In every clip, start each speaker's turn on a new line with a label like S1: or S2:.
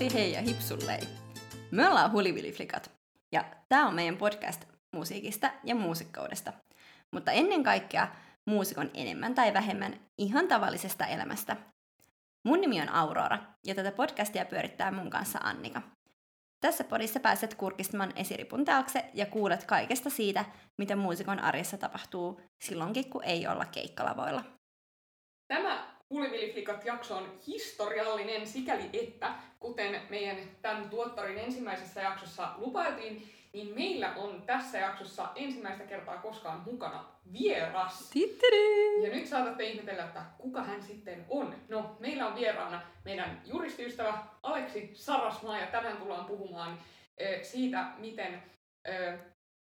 S1: Hilipati hei ja hipsullei. Me ollaan Huliviliflikat ja tämä on meidän podcast musiikista ja muusikkoudesta. Mutta ennen kaikkea muusikon enemmän tai vähemmän ihan tavallisesta elämästä. Mun nimi on Aurora ja tätä podcastia pyörittää mun kanssa Annika. Tässä podissa pääset kurkistamaan esiripun taakse ja kuulet kaikesta siitä, mitä muusikon arjessa tapahtuu silloinkin, kun ei olla keikkalavoilla.
S2: Tämä Huliviliflikat jakso on historiallinen sikäli, että kuten meidän tämän tuottarin ensimmäisessä jaksossa lupailtiin, niin meillä on tässä jaksossa ensimmäistä kertaa koskaan mukana vieras.
S1: Tittiri!
S2: Ja nyt saatatte ihmetellä, että kuka hän sitten on. No, meillä on vieraana meidän juristiystävä Aleksi Sarasmaa ja tänään tullaan puhumaan ö, siitä, miten ö,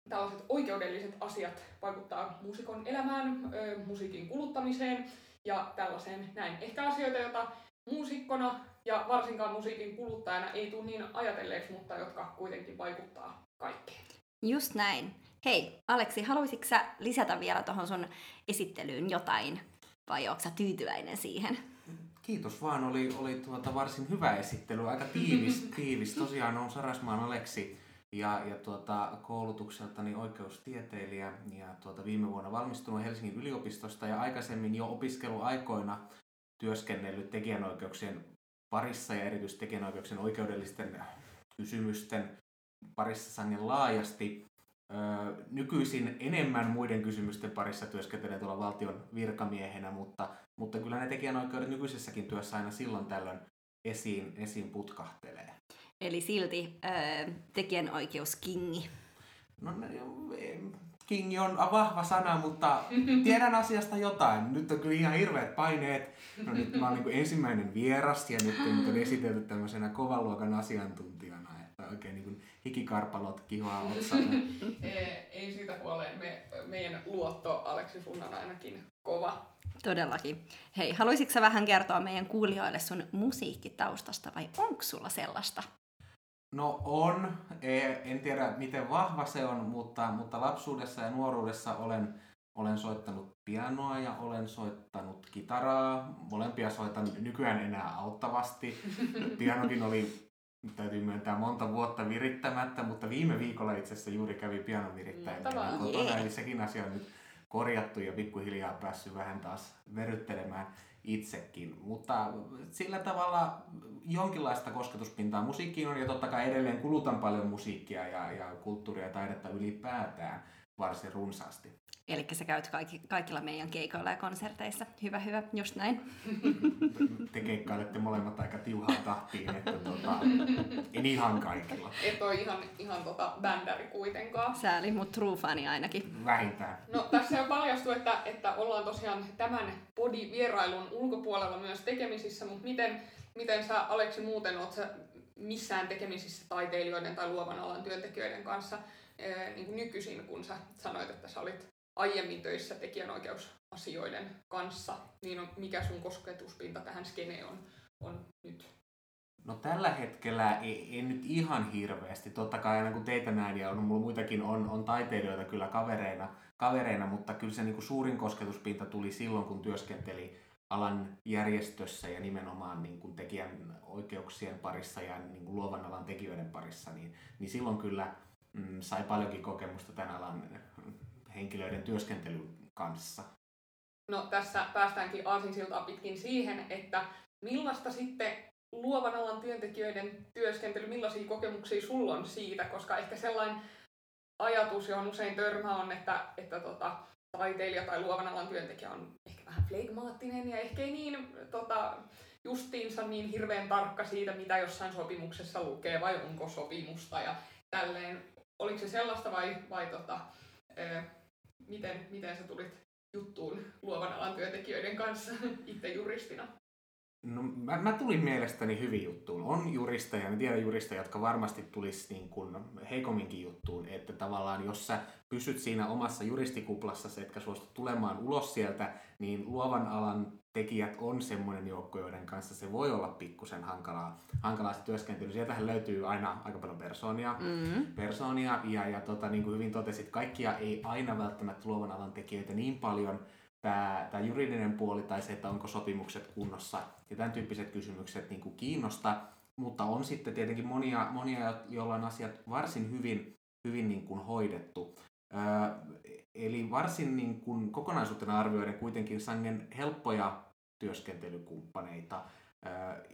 S2: tällaiset oikeudelliset asiat vaikuttaa muusikon elämään, ö, musiikin kuluttamiseen ja tällaiseen näin. Ehkä asioita, joita muusikkona ja varsinkaan musiikin kuluttajana ei tule niin ajatelleeksi, mutta jotka kuitenkin vaikuttaa kaikkeen.
S1: Just näin. Hei, Aleksi, haluaisitko sä lisätä vielä tuohon sun esittelyyn jotain, vai onko sä tyytyväinen siihen?
S3: Kiitos vaan, oli, oli tuota varsin hyvä esittely, aika tiivis, tiivis. Tosiaan on Sarasmaan Aleksi ja, ja tuota, koulutukseltani oikeustieteilijä ja tuota, viime vuonna valmistunut Helsingin yliopistosta ja aikaisemmin jo opiskeluaikoina työskennellyt tekijänoikeuksien parissa ja erityisesti tekijänoikeuksien oikeudellisten kysymysten parissa sangen laajasti. Öö, nykyisin enemmän muiden kysymysten parissa työskentelee tuolla valtion virkamiehenä, mutta, mutta kyllä ne tekijänoikeudet nykyisessäkin työssä aina silloin tällöin esiin, esiin putkahtelee.
S1: Eli silti öö, tekijänoikeuskingi.
S3: No kingi on vahva sana, mutta tiedän asiasta jotain. Nyt on kyllä ihan hirveät paineet. No nyt mä oon niin ensimmäinen vieras ja nyt on esitelty tämmöisenä kovan luokan asiantuntijana. Että oikein niin hikikarpalot kihoaa otsalle.
S2: ei siitä puoleen. Me, meidän luotto Aleksi sun on ainakin kova.
S1: Todellakin. Hei, haluaisitko vähän kertoa meidän kuulijoille sun musiikkitaustasta vai onko sulla sellaista?
S3: No on. E, en tiedä miten vahva se on, mutta, mutta lapsuudessa ja nuoruudessa olen, olen soittanut pianoa ja olen soittanut kitaraa. Molempia soitan nykyään enää auttavasti. Pianokin oli, täytyy myöntää, monta vuotta virittämättä, mutta viime viikolla itse asiassa juuri kävi pianon virittäjänä kotona, eli sekin asia on nyt korjattu ja pikkuhiljaa päässyt vähän taas veryttelemään itsekin. Mutta sillä tavalla jonkinlaista kosketuspintaa musiikkiin on ja totta kai edelleen kulutan paljon musiikkia ja, ja kulttuuria ja taidetta ylipäätään varsin runsaasti.
S1: Eli sä käyt kaikki, kaikilla meidän keikoilla ja konserteissa. Hyvä, hyvä, just näin.
S3: Te keikkailette molemmat aika tiuhaan tahtiin, että tota, en ihan kaikilla.
S2: Et ole ihan, ihan tota bändäri kuitenkaan.
S1: Sääli, mutta true ainakin.
S3: Vähintään.
S2: No tässä on paljastu, että, että ollaan tosiaan tämän podi-vierailun ulkopuolella myös tekemisissä, mutta miten, miten sä Aleksi muuten oot sä missään tekemisissä taiteilijoiden tai luovan alan työntekijöiden kanssa niin kuin nykyisin, kun sä sanoit, että sä olit aiemmin töissä tekijänoikeusasioiden kanssa, niin on, mikä sun kosketuspinta tähän skeneen on, on nyt?
S3: No tällä hetkellä ei, ei nyt ihan hirveästi. Totta kai aina kun teitä näin ja on, mulla muitakin on, on taiteilijoita kyllä kavereina, kavereina mutta kyllä se niin kuin suurin kosketuspinta tuli silloin, kun työskenteli alan järjestössä ja nimenomaan niin kuin tekijän oikeuksien parissa ja niin kuin luovan alan tekijöiden parissa, niin, niin silloin kyllä mm, sai paljonkin kokemusta tämän alan henkilöiden työskentelyn kanssa?
S2: No tässä päästäänkin aasinsiltaa pitkin siihen, että millaista sitten luovan alan työntekijöiden työskentely, millaisia kokemuksia sulla on siitä, koska ehkä sellainen ajatus, johon usein törmää on, että, että tota, taiteilija tai luovan alan työntekijä on ehkä vähän flegmaattinen ja ehkä ei niin tota, justiinsa niin hirveän tarkka siitä, mitä jossain sopimuksessa lukee vai onko sopimusta ja tälleen. Oliko se sellaista vai, vai tota, miten, miten sä tulit juttuun luovan alan työntekijöiden kanssa itse juristina?
S3: No, mä, mä tulin mielestäni hyvin juttuun. On juristeja, mä tiedän juristeja, jotka varmasti tulisi niin kuin heikomminkin juttuun, että tavallaan jos sä pysyt siinä omassa juristikuplassa, etkä suostu tulemaan ulos sieltä, niin luovan alan tekijät on semmoinen joukko, joiden kanssa se voi olla pikkusen hankalaa, hankalaa se työskentely. Sieltähän löytyy aina aika paljon persoonia, mm-hmm. persoonia ja, ja tota, niin kuin hyvin totesit, kaikkia ei aina välttämättä luovan alan tekijöitä niin paljon tämä, tämä juridinen puoli tai se, että onko sopimukset kunnossa ja tämän tyyppiset kysymykset niin kuin kiinnosta. mutta on sitten tietenkin monia, monia joilla on asiat varsin hyvin, hyvin niin kuin hoidettu. Ää, eli varsin niin kuin kokonaisuutena arvioiden kuitenkin sangen helppoja työskentelykumppaneita.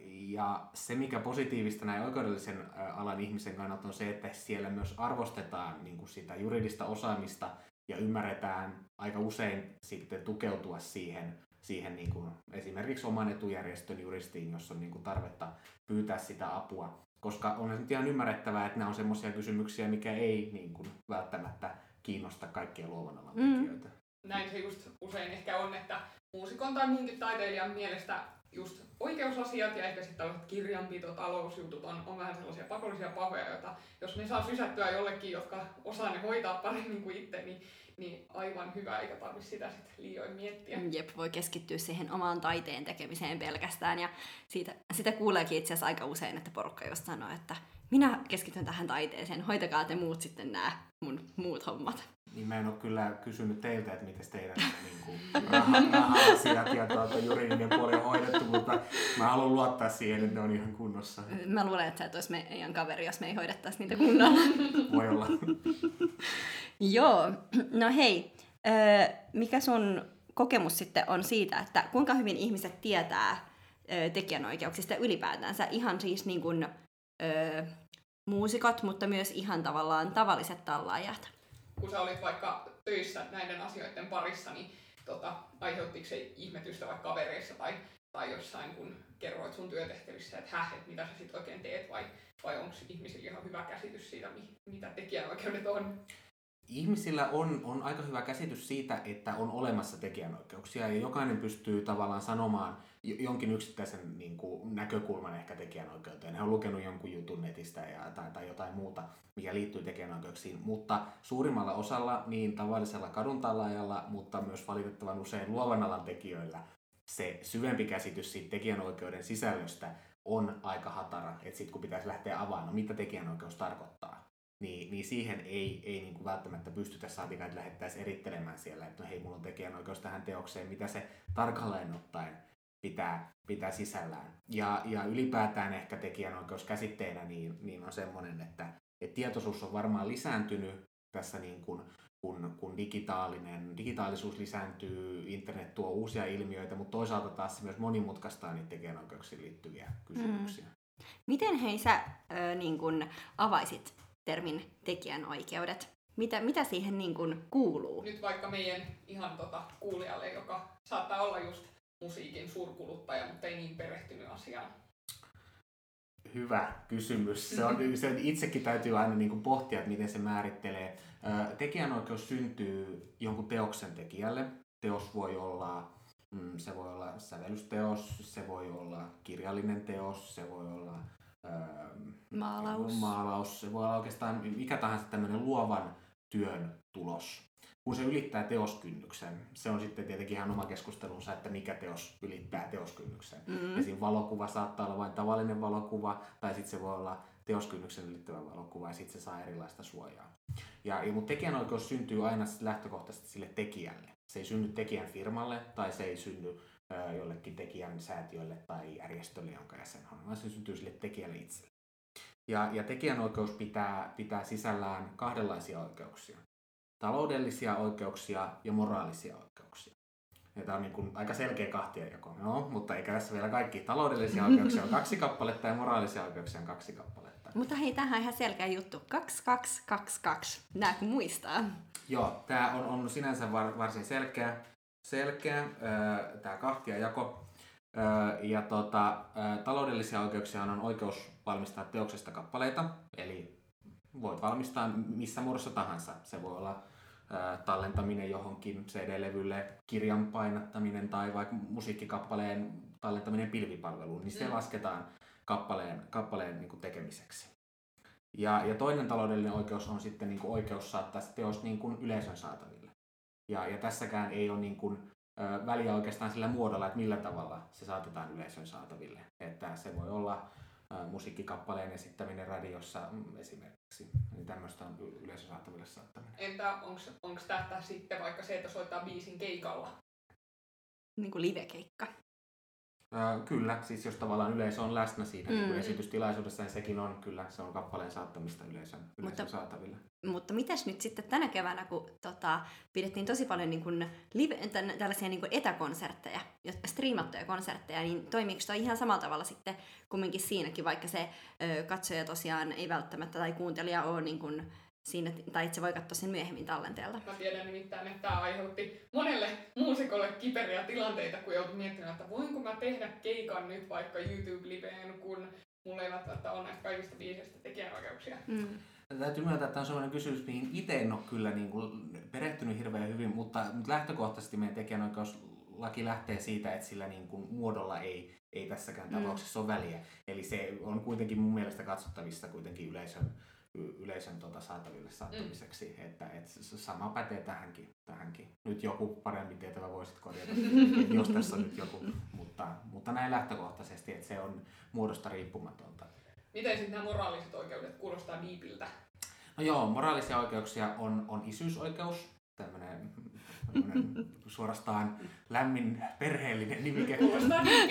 S3: Ja se, mikä positiivista näin oikeudellisen alan ihmisen kannalta on se, että siellä myös arvostetaan niin kuin sitä juridista osaamista ja ymmärretään aika usein sitten tukeutua siihen, siihen niin kuin esimerkiksi oman etujärjestön juristiin, jos on niin kuin tarvetta pyytää sitä apua. Koska on nyt ihan ymmärrettävää, että nämä on sellaisia kysymyksiä, mikä ei niin kuin välttämättä kiinnosta kaikkia luovan alan mm. tekijöitä.
S2: Näin se just usein ehkä on, että muusikon tai muunkin taiteilijan mielestä just oikeusasiat ja ehkä sitten tällaiset kirjanpito, talousjutut on, on vähän sellaisia pakollisia pahoja, joita jos ne saa sysättyä jollekin, jotka osaa ne hoitaa paremmin kuin itse, niin, niin aivan hyvä, eikä tarvitse sitä sitten liioin miettiä.
S1: Jep, voi keskittyä siihen omaan taiteen tekemiseen pelkästään ja siitä, sitä kuuleekin itse asiassa aika usein, että porukka just sanoo, että minä keskityn tähän taiteeseen, hoitakaa te muut sitten nämä mun muut hommat.
S3: Niin mä en ole kyllä kysynyt teiltä, että miten teidän niin kuin, raha-asiat ja tuota, juridinen puoli on hoidettu, mutta mä haluan luottaa siihen, että ne on ihan kunnossa.
S1: Mä luulen, että sä et olisi meidän kaveri, jos me ei hoidettaisi niitä kunnolla.
S3: Voi olla.
S1: Joo, no hei, mikä sun kokemus sitten on siitä, että kuinka hyvin ihmiset tietää tekijänoikeuksista ylipäätänsä ihan siis niin kuin, muusikot, mutta myös ihan tavallaan tavalliset tallaajat?
S2: Kun sä olit vaikka töissä näiden asioiden parissa, niin tota, aiheuttiko se ihmetystä vaikka kavereissa tai, tai jossain, kun kerroit sun työtehtävissä, että häh, että mitä sä sit oikein teet, vai, vai onko ihmisillä ihan hyvä käsitys siitä, mitä tekijänoikeudet on?
S3: ihmisillä on, on aika hyvä käsitys siitä, että on olemassa tekijänoikeuksia ja jokainen pystyy tavallaan sanomaan jonkin yksittäisen niin kuin, näkökulman ehkä tekijänoikeuteen. He on lukenut jonkun jutun netistä ja, tai, tai jotain muuta, mikä liittyy tekijänoikeuksiin, mutta suurimmalla osalla niin tavallisella kaduntallaajalla, mutta myös valitettavan usein luovan alan tekijöillä se syvempi käsitys siitä tekijänoikeuden sisällöstä on aika hatara, että sitten kun pitäisi lähteä avaamaan, no mitä tekijänoikeus tarkoittaa, niin, niin siihen ei, ei niin kuin välttämättä pystytä saatika, että lähettäisiin erittelemään siellä, että no hei, mulla on tekijänoikeus tähän teokseen, mitä se tarkalleen ottaen pitää, pitää sisällään. Ja, ja ylipäätään ehkä tekijänoikeus käsitteenä niin, niin on semmoinen, että, että tietoisuus on varmaan lisääntynyt tässä niin kuin, kun, kun digitaalinen, digitaalisuus lisääntyy, internet tuo uusia ilmiöitä, mutta toisaalta taas se myös monimutkaistaa niitä tekijänoikeuksiin liittyviä kysymyksiä. Mm.
S1: Miten hei sä ö, niin kun avaisit termin tekijänoikeudet. Mitä, mitä siihen niin kuin kuuluu?
S2: Nyt vaikka meidän ihan tota kuulijalle, joka saattaa olla just musiikin suurkuluttaja, mutta ei niin perehtynyt asiaan.
S3: Hyvä kysymys. Se on, se itsekin täytyy aina niin kuin pohtia, että miten se määrittelee. Tekijänoikeus syntyy jonkun teoksen tekijälle. Teos voi olla, mm, se voi olla sävellysteos, se voi olla kirjallinen teos, se voi olla
S1: maalaus.
S3: maalaus. Se voi olla oikeastaan mikä tahansa tämmöinen luovan työn tulos. Kun se ylittää teoskynnyksen, se on sitten tietenkin ihan oma keskustelunsa, että mikä teos ylittää teoskynnyksen. Mm-hmm. Esim. valokuva saattaa olla vain tavallinen valokuva, tai sitten se voi olla teoskynnyksen ylittävä valokuva, ja sitten se saa erilaista suojaa. Ja, ja mutta tekijänoikeus syntyy aina lähtökohtaisesti sille tekijälle. Se ei synny tekijän firmalle, tai se ei synny jollekin tekijän säätiölle tai järjestölle, jonka jäsen on, vaan se syntyy sille tekijälle itselle. Ja, ja tekijänoikeus pitää, pitää sisällään kahdenlaisia oikeuksia. Taloudellisia oikeuksia ja moraalisia oikeuksia. Ja tämä on niin kuin aika selkeä kahtiajako. No, mutta eikä tässä vielä kaikki. Taloudellisia oikeuksia on kaksi kappaletta ja moraalisia oikeuksia on kaksi kappaletta.
S1: Mutta hei, tämähän on ihan selkeä juttu. 2222. Nääkö muistaa?
S3: Joo, tämä on, on sinänsä var, varsin selkeä selkeä tämä kahtiajako. Ja tota, taloudellisia oikeuksia on oikeus valmistaa teoksesta kappaleita, eli voit valmistaa missä muodossa tahansa. Se voi olla tallentaminen johonkin CD-levylle, kirjan painattaminen tai vaikka musiikkikappaleen tallentaminen pilvipalveluun, niin se mm. lasketaan kappaleen, kappaleen niin kuin tekemiseksi. Ja, ja toinen taloudellinen oikeus on sitten niin kuin oikeus saattaa se teos niin kuin yleisön saataville. Ja, ja tässäkään ei ole niin kuin, ö, väliä oikeastaan sillä muodolla, että millä tavalla se saatetaan yleisön saataville. Että se voi olla ö, musiikkikappaleen esittäminen radiossa mm, esimerkiksi. Niin tämmöistä on yleisön saataville saattaminen.
S2: Entä onko tätä sitten vaikka se, että soittaa biisin keikalla?
S1: Niin kuin live-keikka.
S3: Äh, kyllä, siis jos tavallaan yleisö on läsnä siinä
S1: Mm.
S3: mm. niin esitystilaisuudessa, niin sekin on kyllä, se on kappaleen saattamista yleisön, yleisön
S1: Mutta-
S3: saatavilla.
S1: Mutta mitäs nyt sitten tänä keväänä, kun tota, pidettiin tosi paljon niin kuin live, tän, tällaisia niin kuin etäkonsertteja, ja striimattuja konsertteja, niin toimiiko toi ihan samalla tavalla sitten kumminkin siinäkin, vaikka se ö, katsoja tosiaan ei välttämättä tai kuuntelija ole niin kuin siinä, tai itse voi katsoa sen myöhemmin tallenteelta.
S2: Mä tiedän nimittäin, että tämä aiheutti monelle muusikolle kiperiä tilanteita, kun joutui miettimään, että voinko mä tehdä keikan nyt vaikka YouTube-liveen, kun mulla ei välttämättä ole näistä kaikista biiseistä tekijänoikeuksia.
S1: Mm.
S3: Täytyy myöntää, että tämä on sellainen kysymys, mihin itse en ole kyllä niin kuin perehtynyt hirveän hyvin, mutta, lähtökohtaisesti meidän tekijänoikeuslaki lähtee siitä, että sillä niin kuin muodolla ei, ei tässäkään
S1: Mm.
S3: tapauksessa ole väliä. Eli se on kuitenkin mun mielestä katsottavissa kuitenkin yleisön, yleisön tota saataville saattamiseksi. Mm. Että, että se sama pätee tähänkin, tähänkin. Nyt joku paremmin tietävä voisit korjata, jos tässä on nyt joku. Mutta, mutta näin lähtökohtaisesti, että se on muodosta riippumatonta.
S2: Miten sitten nämä moraaliset oikeudet kuulostaa diipiltä?
S3: No joo, moraalisia oikeuksia on, on isyysoikeus, tämmöinen suorastaan lämmin perheellinen nimike.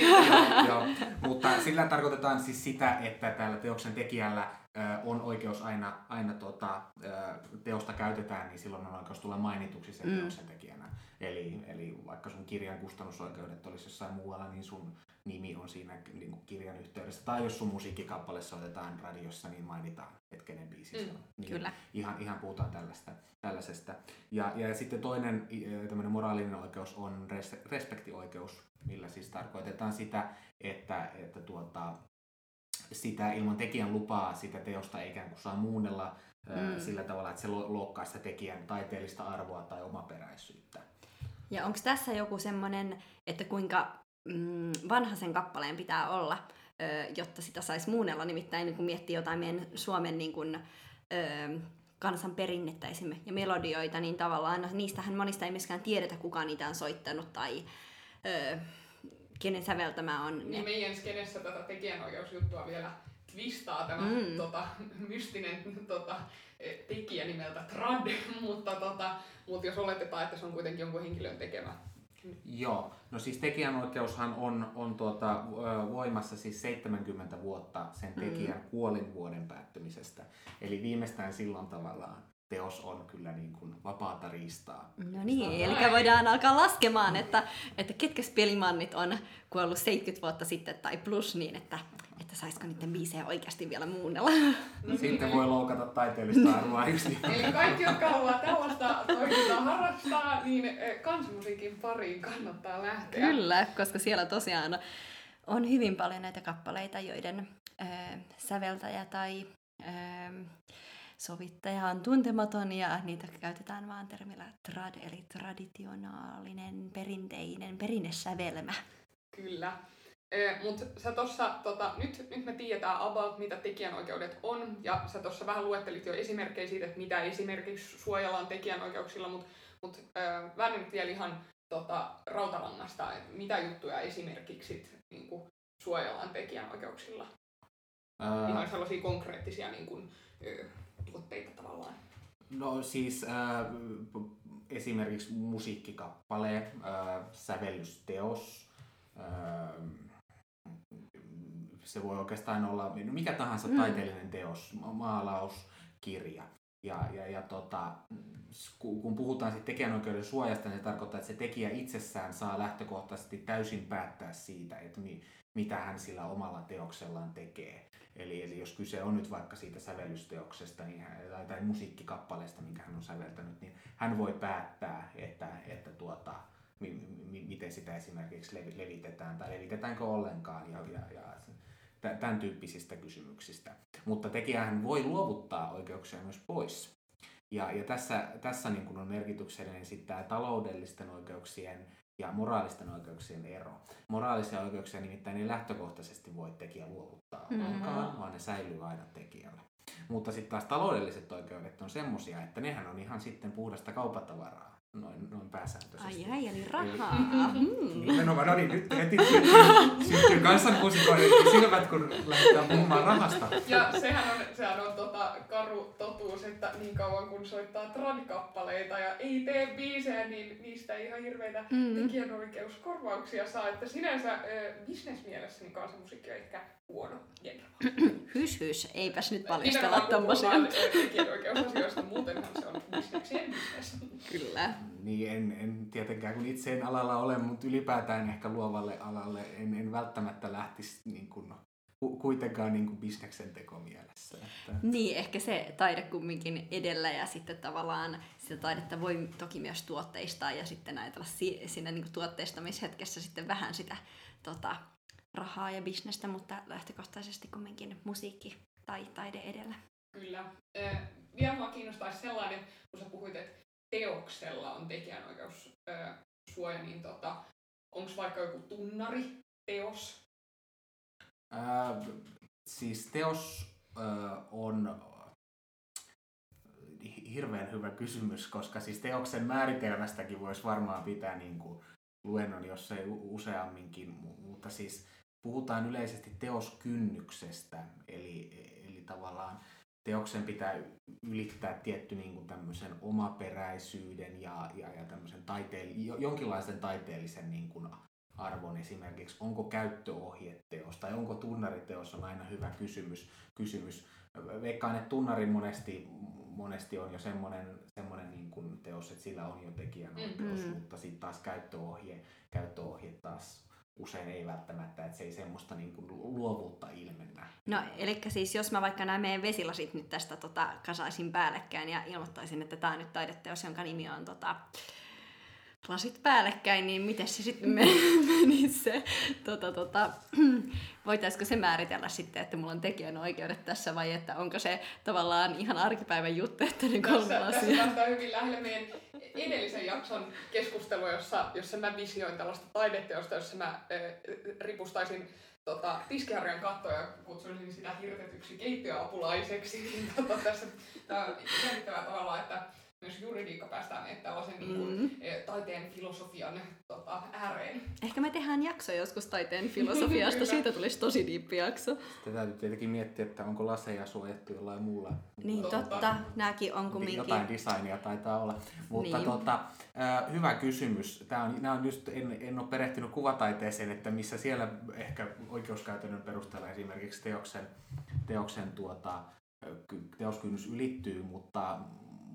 S3: Joo, joo. Mutta sillä tarkoitetaan siis sitä, että tällä teoksen tekijällä on oikeus aina, aina tota, teosta käytetään, niin silloin on oikeus tulla mainituksi sen
S1: Mm.
S3: teoksen tekijänä. Eli, eli vaikka sun kirjan kustannusoikeudet olisi jossain muualla, niin sun nimi on siinä niin kuin kirjan yhteydessä. Tai jos sun musiikkikappale soitetaan radiossa, niin mainitaan, että kenen biisi se
S2: Mm,
S3: on. Niin
S1: Kyllä.
S3: Ihan, ihan puhutaan tällaista, tällaisesta. Ja, ja sitten toinen tämmöinen moraalinen oikeus on res, respektioikeus, millä siis tarkoitetaan sitä, että, että tuota, sitä ilman tekijän lupaa sitä teosta ikään kuin saa muunnella mm. Sillä tavalla, että se lo- loukkaa sitä tekijän taiteellista arvoa tai omaperäisyyttä.
S1: Ja onko tässä joku semmoinen, että kuinka mm, vanha sen kappaleen pitää olla, jotta sitä saisi muunnella? Nimittäin kun miettii jotain meidän Suomen niin kuin, ö, kansanperinnettä esimerkiksi ja melodioita, niin tavallaan no, niistähän monista ei myöskään tiedetä, kuka niitä on soittanut tai ö, kenen säveltämä on.
S2: Niin
S1: Ne.
S2: meidän skenessä tätä tekijänoikeusjuttua vielä twistaa tämä
S1: Mm.
S2: mm. tota, mystinen tota, eh, tekijä nimeltä Trad, mutta, tota, mutta jos oletetaan, että se on kuitenkin jonkun henkilön tekemä.
S3: Joo, no siis tekijänoikeushan on, on tuota, voimassa siis 70 vuotta sen
S1: Mm.
S3: tekijän kuolinvuoden päättymisestä. Eli viimeistään silloin tavallaan teos on kyllä niin kuin vapaata riistaa.
S1: No niin, eli voidaan alkaa laskemaan, että, että ketkä pelimannit on kuollut 70 vuotta sitten tai plus niin, että, että saisiko niiden biisejä oikeasti vielä muunnella.
S2: No,
S3: Sitten voi loukata taiteellista arvoa just niin.
S2: Eli kaikki, jotka haluaa tällaista toimintaa harrastaa, niin eh, kansanmusiikin pariin kannattaa lähteä.
S1: Kyllä, koska siellä tosiaan on hyvin paljon näitä kappaleita, joiden ö, säveltäjä tai ö, sovittaja on tuntematon ja niitä käytetään vaan termillä trad, eli traditionaalinen, perinteinen, perinnesävelmä.
S2: Kyllä. Mutta sä tossa, tota, nyt, nyt me tiedetään about, mitä tekijänoikeudet on, ja sä tuossa vähän luettelit jo esimerkkejä siitä, että mitä esimerkiksi suojellaan tekijänoikeuksilla, mutta mut, äh, väännän nyt vielä ihan tota, rautalangasta, että mitä juttuja esimerkiksi sit, niinku, suojellaan tekijänoikeuksilla.
S3: Ää,
S2: Ihan sellaisia konkreettisia niin kuin, tuotteita tavallaan.
S3: No siis äh, esimerkiksi musiikkikappale, äh, sävellysteos, äh, se voi oikeastaan olla mikä tahansa
S1: Mm.
S3: taiteellinen teos, ma- maalaus, kirja. Ja, ja, ja tota, ku- kun puhutaan sitten tekijänoikeuden suojasta, niin se tarkoittaa, että se tekijä itsessään saa lähtökohtaisesti täysin päättää siitä, että mi, mitä hän sillä omalla teoksellaan tekee. Eli, eli jos kyse on nyt vaikka siitä sävellysteoksesta niin hän, tai, tai musiikkikappaleesta, minkä hän on säveltänyt, niin hän voi päättää, että, että tuota, mi, mi, miten sitä esimerkiksi levi, levitetään tai levitetäänkö ollenkaan ja, ja, ja tä- tämän tyyppisistä kysymyksistä. Mutta tekijähän voi luovuttaa oikeuksia myös pois. Ja, ja tässä, tässä niin kuin on merkityksellinen sitten tämä taloudellisten oikeuksien ja moraalisten oikeuksien ero. Moraalisia oikeuksia nimittäin ei lähtökohtaisesti voi tekijä luovuttaa
S1: Mhm.
S3: ollenkaan, vaan ne säilyy aina tekijällä. Mutta sitten taas taloudelliset oikeudet on semmosia, että nehän on ihan sitten puhdasta kaupatavaraa. Noin, noin pääsääntöisesti.
S1: Ai ai, eli rahaa.
S3: Hmm. Nimenomaan, no niin, nyt heti syntyy, kansanmuusikoiden silmät, kun lähdetään puhumaan rahasta.
S2: Ja sehän on, sehän on tota karu totuus, että niin kauan kun soittaa trad-kappaleita ja ei tee biisejä, niin niistä ei ihan hirveitä mm. tekijänoikeuskorvauksia saa. Että sinänsä äh, bisnesmielessä niin kansanmusiikki on ehkä huono
S1: hys hys, eipäs nyt paljastella tommosia.
S2: tekijänoikeusasioista, muutenhan se on bisneksien bisnes.
S1: Kyllä.
S3: Niin, en, en tietenkään, kun itse en alalla ole, mutta ylipäätään ehkä luovalle alalle en, en välttämättä lähtisi niin kuin, kuitenkaan niin kuin bisneksen tekomielessä. Että...
S1: Niin, ehkä se taide kumminkin edellä ja sitten tavallaan sitä taidetta voi toki myös tuotteistaa ja sitten ajatella si- siinä niin kuin tuotteistamishetkessä sitten vähän sitä tota, rahaa ja bisnestä, mutta lähtökohtaisesti kumminkin musiikki tai taide edellä.
S2: Kyllä. Eh, vielä mua kiinnostaisi sellainen, kun sä puhuit, että teoksella on tekijänoikeus eh, suoja, niin tota, onko vaikka joku tunnari, teos?
S3: Ää, siis teos ää, on hirveän hyvä kysymys, koska siis teoksen määritelmästäkin voisi varmaan pitää niin kuin luennon, jos ei useamminkin, mutta siis puhutaan yleisesti teoskynnyksestä, eli, eli tavallaan teoksen pitää ylittää tietty niin kuin tämmöisen omaperäisyyden ja, ja, ja tämmöisen taiteell- jonkinlaisen taiteellisen niin kuin arvon esimerkiksi, onko käyttöohjeteos tai onko tunnariteos on aina hyvä kysymys. kysymys. Veikkaan, että tunnari monesti, monesti on jo semmoinen, semmoinen niin kuin teos, että sillä on jo tekijänoikeus, mm-hmm. mutta sitten taas käyttöohje, käyttöohje taas usein ei välttämättä, että se ei semmoista niin kuin luovuutta ilmennä.
S1: No, eli siis jos mä vaikka nämä meidän vesilasit nyt tästä tota, kasaisin päällekkäin ja ilmoittaisin, että tämä on nyt taideteos, jonka nimi on tota, lasit päällekkäin, niin miten se sitten meni se, tota, tota, voitaisiko se määritellä sitten, että mulla on tekijänoikeudet tässä vai että onko se tavallaan ihan arkipäivän juttu, että ne kolme
S2: tässä, lasia. Tässä hyvin lähelle meidän edellisen jakson keskustelua, jossa, jossa mä visioin tällaista taideteosta, jossa mä äh, ripustaisin tota, tiskiharjan kattoa ja kutsuisin sitä hirtetyksi keittiöapulaiseksi. Niin, tota, tässä tämä on jännittävää tavalla, että myös juridiikka päästään että tällaisen mm. niin kuin, taiteen filosofian tota, ääreen.
S1: Ehkä me tehdään jakso joskus taiteen filosofiasta, siitä tulisi tosi diippi jakso.
S3: Sitten täytyy tietenkin miettiä, että onko laseja suojattu jollain muulla.
S1: Niin totta, totta. nämäkin on kumminkin.
S3: Jotain designia taitaa olla. Mutta niin. tota, äh, hyvä kysymys. Tää on, nämä on just, en, en ole perehtynyt kuvataiteeseen, että missä siellä ehkä oikeuskäytännön perusteella esimerkiksi teoksen, teoksen tuota, teoskynnys ylittyy, mutta,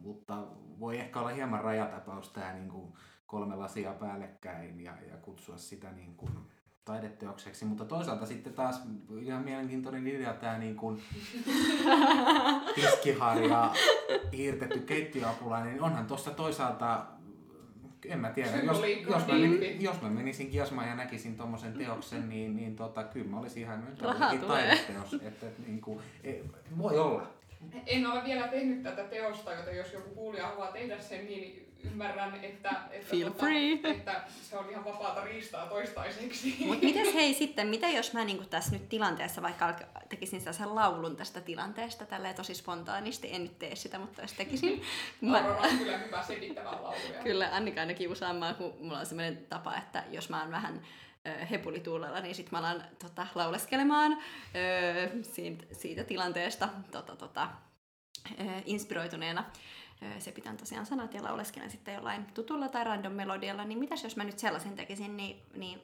S3: mutta voi ehkä olla hieman rajatapaus tämä niin kuin kolme lasia päällekkäin ja, ja kutsua sitä niin kuin taideteokseksi, mutta toisaalta sitten taas ihan mielenkiintoinen idea tämä niin kuin tiskiharja hiirtetty keittiöapulainen, niin onhan tuossa toisaalta en mä tiedä, jos, jos, mä, menin, jos mä menisin kiasmaan ja näkisin tuommoisen teoksen, niin, niin tota, kyllä mä olisin ihan taideteos. Että, että, niin kuin, ei, voi olla.
S2: En ole vielä tehnyt tätä teosta, joten jos joku kuulija haluaa tehdä sen, niin ymmärrän, että, että,
S1: Feel tota, free.
S2: että se on ihan vapaata riistaa toistaiseksi.
S1: Mutta mitäs hei sitten, mitä jos mä niinku tässä nyt tilanteessa vaikka tekisin sen laulun tästä tilanteesta tälleen tosi spontaanisti, en nyt tee sitä, mutta jos tekisin.
S2: mä... Aurora on kyllä hyvä selittävä lauluja.
S1: Kyllä, Annika ainakin usaamaan, kun mulla on sellainen tapa, että jos mä oon vähän hepulituulella, niin sitten mä alan tota, lauleskelemaan ö, siitä, siitä tilanteesta tota, tota, ö, inspiroituneena. Se pitää tosiaan sanat ja lauleskelen sitten jollain tutulla tai random melodialla, niin mitäs jos mä nyt sellaisen tekisin, niin, niin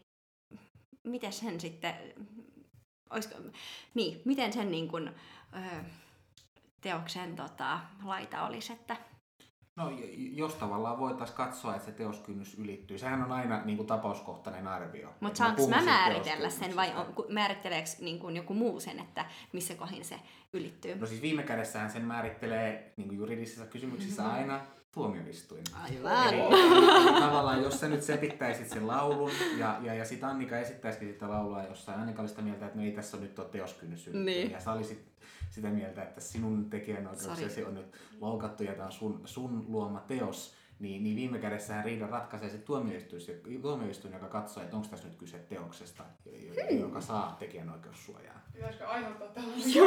S1: miten sen sitten, olisiko, niin, miten sen niin kun, ö, teoksen tota, laita olisi, että
S3: No jos tavallaan voitaisiin katsoa, että se teoskynnys ylittyy. Sehän on aina niin kuin, tapauskohtainen arvio.
S1: Mutta saanko mä määritellä sen vai on, määritteleekö niin kuin joku muu sen, että missä kohin se ylittyy?
S3: No siis viime kädessähän sen määrittelee niin kuin juridisissa kysymyksissä mm-hmm. aina tuomioistuin.
S1: Aivan. Eli,
S3: eli, tavallaan jos sä nyt sepittäisit sen laulun ja, ja, ja sitten Annika esittäisikin sitä laulua jossain, Annika oli sitä mieltä, että no ei tässä ole nyt ole teoskynnys. Niin. Ja sä olisit sitä mieltä, että sinun tekijänoikeuksesi on nyt loukattu ja tämä on sun, sun luoma teos, niin, niin viime kädessähän riidan ratkaisee se tuomioistuin, tuomioistuin joka katsoo, että onko tässä nyt kyse teoksesta, hmm. joka saa tekijänoikeussuojaa.
S2: Pitäisikö aiheuttaa tällaisia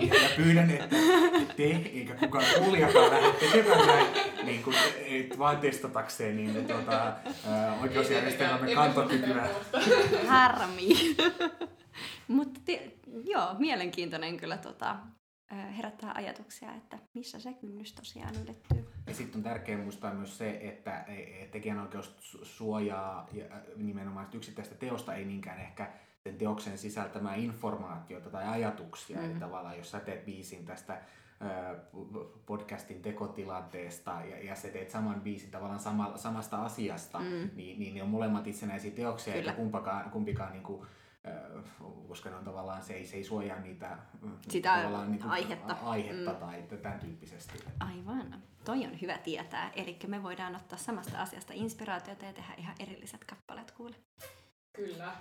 S3: Ja pyydän, että te eikä kukaan kuulijakaan lähde tekemään näin niin kuin, vain testatakseen niin, tuota, oikeusjärjestelmämme kantokykyä.
S1: Harmi. Mutta joo, mielenkiintoinen kyllä tota, herättää ajatuksia, että missä se kynnys tosiaan ylettyy.
S3: Ja sitten on tärkeää muistaa myös se, että tekijänoikeus suojaa nimenomaan yksittäistä teosta, ei niinkään ehkä sen teoksen sisältämää informaatiota tai ajatuksia. Mm. Eli tavallaan jos sä teet biisin tästä podcastin tekotilanteesta ja, ja sä teet saman biisin tavallaan sama, samasta asiasta, mm. niin, niin ne on molemmat itsenäisiä teoksia, Kyllä. eikä kumpikaan, kumpikaan niin kuin, koska ne on tavallaan, se ei, se ei suojaa niitä
S1: Sitä niin kuin, aihetta,
S3: aihetta mm. tai tämän tyyppisesti.
S1: Aivan. Toi on hyvä tietää. Eli me voidaan ottaa samasta asiasta inspiraatiota ja tehdä ihan erilliset kappaleet kuule.
S2: Kyllä.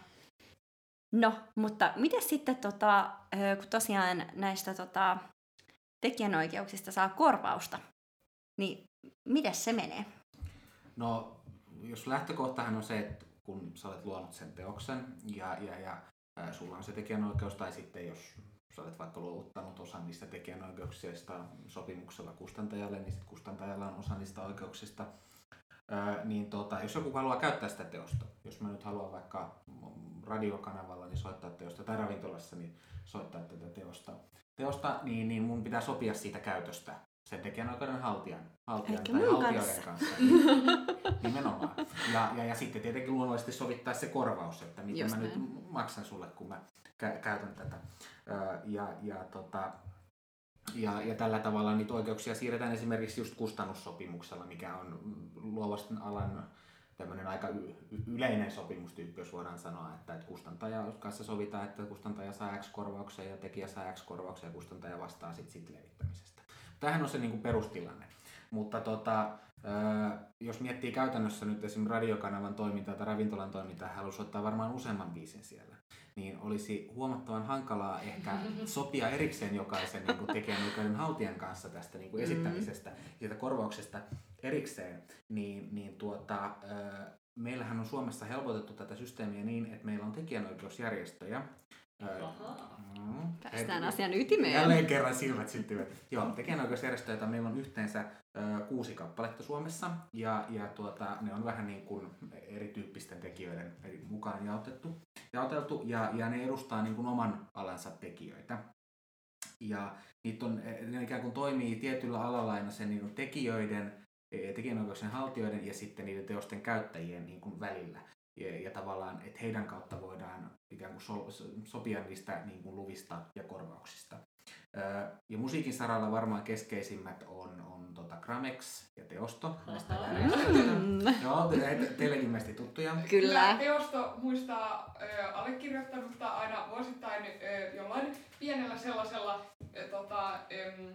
S1: No, mutta miten sitten, tota, kun tosiaan näistä tota, tekijänoikeuksista saa korvausta, niin miten se menee?
S3: No, jos lähtökohtahan on se, että kun sä olet luonut sen teoksen ja, ja, ja sulla on se tekijänoikeus, tai sitten jos sä olet vaikka luovuttanut osan niistä tekijänoikeuksista sopimuksella kustantajalle, niin sitten kustantajalla on osa niistä oikeuksista. Ää, niin tota, jos joku haluaa käyttää sitä teosta, jos mä nyt haluan vaikka radiokanavalla niin soittaa teosta tai ravintolassa niin soittaa tätä teosta, teosta niin, niin mun pitää sopia siitä käytöstä sen tekijänoikeuden haltijan, haltijan tai haltijoiden kanssa. kanssa. Nimenomaan. Ja, ja, ja sitten tietenkin luonnollisesti sovittaa se korvaus, että miten Just mä näin. nyt maksan sulle, kun mä kä- käytän tätä. Ja, ja, tota, ja, ja tällä tavalla niitä oikeuksia siirretään esimerkiksi just kustannussopimuksella, mikä on luovasti alan tämmöinen aika yleinen sopimustyyppi, jos voidaan sanoa, että, että kustantaja kanssa sovitaan, että kustantaja saa X-korvauksia ja tekijä saa X-korvauksia ja kustantaja vastaa sitten sit levittämisestä. Tähän on se niin kuin perustilanne. Mutta tota, jos miettii käytännössä nyt esimerkiksi radiokanavan toimintaa tai ravintolan toimintaa, haluaisi ottaa varmaan useamman biisin siellä, niin olisi huomattavan hankalaa ehkä sopia erikseen jokaisen niin kuin tekijänoikeuden haltijan kanssa tästä niin kuin mm. esittämisestä ja siitä korvauksesta erikseen, niin, niin tuota, meillähän on Suomessa helpotettu tätä systeemiä niin, että meillä on tekijänoikeusjärjestöjä,
S1: Mm. Päästään Et, asian ytimeen.
S3: Jälleen kerran silmät syttyvät. Joo, tekijänoikeusjärjestöjä meillä on yhteensä ö, kuusi kappaletta Suomessa. Ja, ja tuota, ne on vähän niin kuin erityyppisten tekijöiden mukaan jaotettu, jaoteltu. Ja, ja ne edustaa niin kuin oman alansa tekijöitä. Ja niitä on, ne ikään kuin toimii tietyllä alalla aina sen niin tekijöiden, e, tekijänoikeuksien haltijoiden ja sitten niiden teosten käyttäjien niin kuin välillä ja, ja tavallaan, että heidän kautta voidaan ikään kuin so, sopia niistä niin kuin luvista ja korvauksista. Ja musiikin saralla varmaan keskeisimmät on, on tota Gramex ja Teosto näistä mm. Joo, te, teille ilmeisesti tuttuja.
S2: Kyllä. Teosto muistaa äh, allekirjoittanutta aina vuosittain äh, jollain pienellä sellaisella äh, tota, ähm,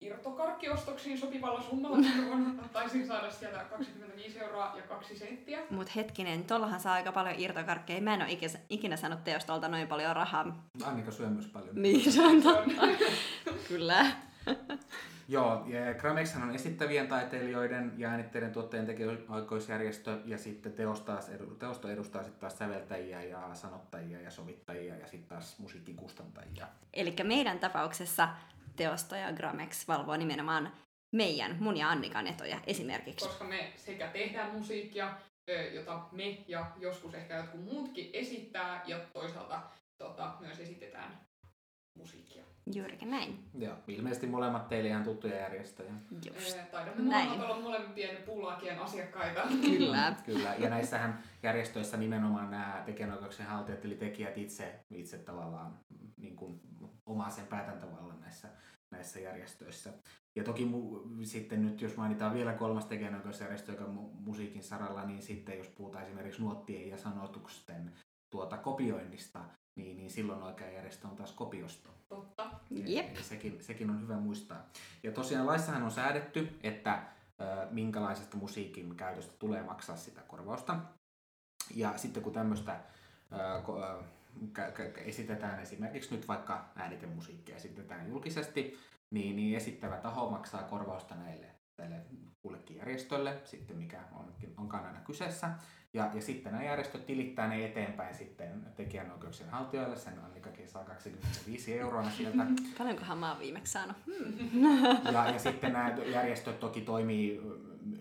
S2: irtokarkkiostoksiin sopivalla summalla vuonna taisin saada sieltä 25 euroa ja kaksi senttiä.
S1: Mut hetkinen, tuollahan saa aika paljon irtokarkkeja. Mä en ole ikinä, ikinä saanut teostolta noin paljon rahaa.
S3: Annika syö myös paljon.
S1: Niin, se on totta. Kyllä.
S3: Joo, ja Gramexhan on esittävien taiteilijoiden ja äänitteiden tuotteen tekijäoikeusjärjestö, ja sitten teosto, teosto edustaa sitten taas säveltäjiä ja sanottajia ja sovittajia ja sitten taas musiikin kustantajia.
S1: Eli meidän tapauksessa teosta ja Gramex valvoo nimenomaan meidän, mun ja Annikan etoja esimerkiksi.
S2: Koska me sekä tehdään musiikkia, jota me ja joskus ehkä jotkut muutkin esittää, ja toisaalta tota, myös esitetään musiikkia.
S1: Juurikin näin.
S3: Joo, ilmeisesti molemmat teille ihan tuttuja järjestöjä.
S2: Just. Taidamme molemmat olla molempien puulakien asiakkaita.
S1: Kyllä.
S3: Kyllä, ja näissähän järjestöissä nimenomaan nämä tekijänoikeuksien haltijat, eli tekijät itse, itse tavallaan niin kuin, omaa sen päätäntävallan näissä näissä järjestöissä. Ja toki mu- sitten nyt, jos mainitaan vielä kolmas tekijänoikeusjärjestö, joka mu- musiikin saralla, niin sitten jos puhutaan esimerkiksi nuottien ja sanotusten tuota kopioinnista, niin, niin silloin oikea järjestö on taas kopiosto.
S2: Totta.
S1: Jep.
S3: Ja sekin, sekin on hyvä muistaa. Ja tosiaan laissahan on säädetty, että minkälaisesta musiikin käytöstä tulee maksaa sitä korvausta. Ja sitten kun tämmöistä esitetään esimerkiksi nyt vaikka äänitemusiikkia esitetään julkisesti, niin, niin esittävä taho maksaa korvausta näille tälle kullekin järjestölle, sitten mikä onkin, onkaan aina kyseessä. Ja, ja sitten nämä järjestöt tilittää ne eteenpäin sitten tekijänoikeuksien haltijoille. Sen Annikakin saa 25 euroa sieltä.
S1: Paljonkohan mä oon viimeksi saanut? Hmm.
S3: Ja, ja sitten nämä järjestöt toki toimii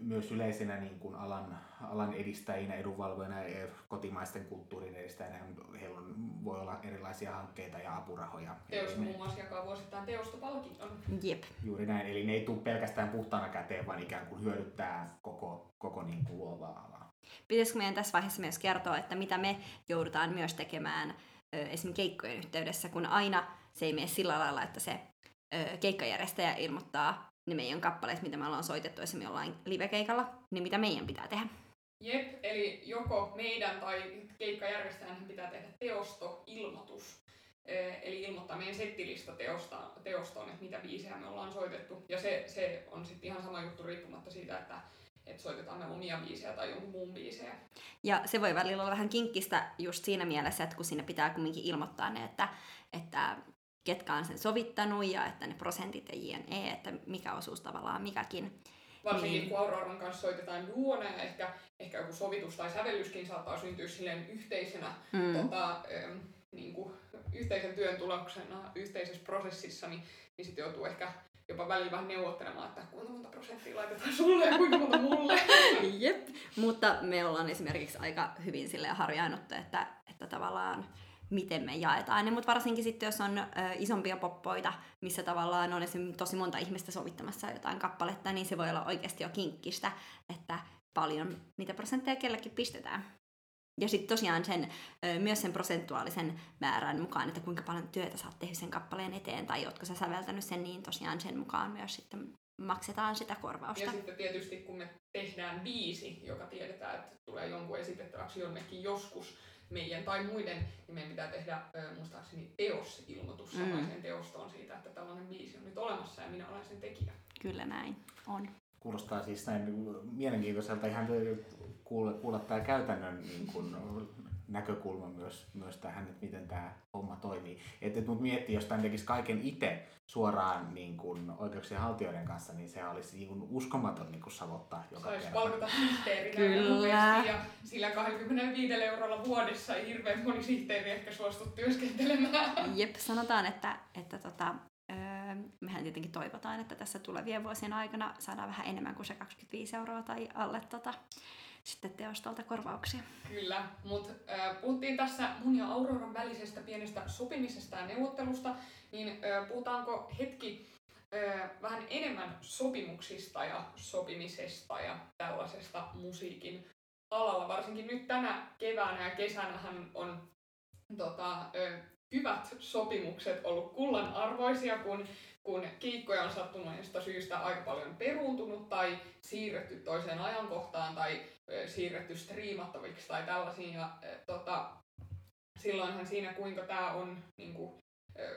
S3: myös yleisenä niin kuin alan, alan edistäjinä, edunvalvojina ja kotimaisten kulttuurin edistäjinä. Heillä on, voi olla erilaisia hankkeita ja apurahoja.
S2: Teosto muun muassa jakaa vuosittain teostopalkinnon.
S1: Jep.
S3: Juuri näin, eli ne ei tule pelkästään puhtaana käteen, vaan ikään kuin hyödyttää koko, koko niin kuin luovaa alaa.
S1: Pitäisikö meidän tässä vaiheessa myös kertoa, että mitä me joudutaan myös tekemään esimerkiksi keikkojen yhteydessä, kun aina se ei mene sillä lailla, että se keikkajärjestäjä ilmoittaa ne meidän kappaleet, mitä me ollaan soitettu esimerkiksi jollain live-keikalla, niin mitä meidän pitää tehdä.
S2: Jep, eli joko meidän tai keikkajärjestäjän pitää tehdä teosto-ilmoitus. Eli ilmoittaa meidän settilista teosta, teostoon, että mitä biisejä me ollaan soitettu. Ja se, se on sitten ihan sama juttu riippumatta siitä, että että soitetaan me omia biisejä tai jonkun muun biisejä.
S1: Ja se voi välillä olla vähän kinkkistä just siinä mielessä, että kun sinne pitää kumminkin ilmoittaa ne, että, että ketkä on sen sovittanut ja että ne prosentit ja jne, että mikä osuus tavallaan mikäkin.
S2: Varsinkin niin. kun Auroran kanssa soitetaan duona ja ehkä, ehkä joku sovitus tai sävellyskin saattaa syntyä silleen yhteisenä mm. tota, ähm, niin kuin, yhteisen työn tuloksena yhteisessä prosessissa, niin, niin sitten joutuu ehkä jopa välillä vähän neuvottelemaan, että kuinka monta prosenttia laitetaan sulle ja kuinka monta mulle.
S1: Jep, mutta me ollaan esimerkiksi aika hyvin sille harjaannuttu, että, että tavallaan miten me jaetaan ne, mutta varsinkin sitten, jos on ö, isompia poppoita, missä tavallaan on esimerkiksi tosi monta ihmistä sovittamassa jotain kappaletta, niin se voi olla oikeasti jo kinkkistä, että paljon niitä prosentteja kellekin pistetään. Ja sitten tosiaan sen, myös sen prosentuaalisen määrän mukaan, että kuinka paljon työtä sä oot tehnyt sen kappaleen eteen, tai ootko sä säveltänyt sen, niin tosiaan sen mukaan myös sitten maksetaan sitä korvausta.
S2: Ja sitten tietysti kun me tehdään biisi, joka tiedetään, että tulee jonkun esitettäväksi jonnekin joskus, meidän tai muiden, niin meidän pitää tehdä muistaakseni teosilmoitus mm. samaiseen teostoon siitä, että tällainen biisi on nyt olemassa ja minä olen sen tekijä.
S1: Kyllä näin on.
S3: Kuulostaa siis näin mielenkiintoiselta ihan kuulla, kuulla tämä käytännön niin kun, näkökulma myös, myös tähän, että miten tämä homma toimii. Että et mut miettii, jos tämän tekisi kaiken itse suoraan niin kun, oikeuksien haltijoiden kanssa, niin se olisi niin kun, uskomaton niin kun savottaa joka
S2: Saisi kerta. palkata sihteerinä ja sillä 25 eurolla vuodessa ei hirveän moni sihteeri ehkä suostu työskentelemään.
S1: Jep, sanotaan, että, että tota, öö, mehän tietenkin toivotaan, että tässä tulevien vuosien aikana saadaan vähän enemmän kuin se 25 euroa tai alle tota, sitten teostolta korvauksia.
S2: Kyllä, mutta äh, puhuttiin tässä mun ja Auroran välisestä pienestä sopimisesta ja neuvottelusta, niin äh, puhutaanko hetki äh, vähän enemmän sopimuksista ja sopimisesta ja tällaisesta musiikin alalla. Varsinkin nyt tänä keväänä ja kesänähän on tota, hyvät sopimukset ollut kullan arvoisia, kun kun kiikkoja on sattuneesta syystä aika paljon peruuntunut tai siirretty toiseen ajankohtaan tai siirretty striimattaviksi tai tällaisiin. Ja, tota, silloinhan siinä, kuinka tämä on, niin kuin,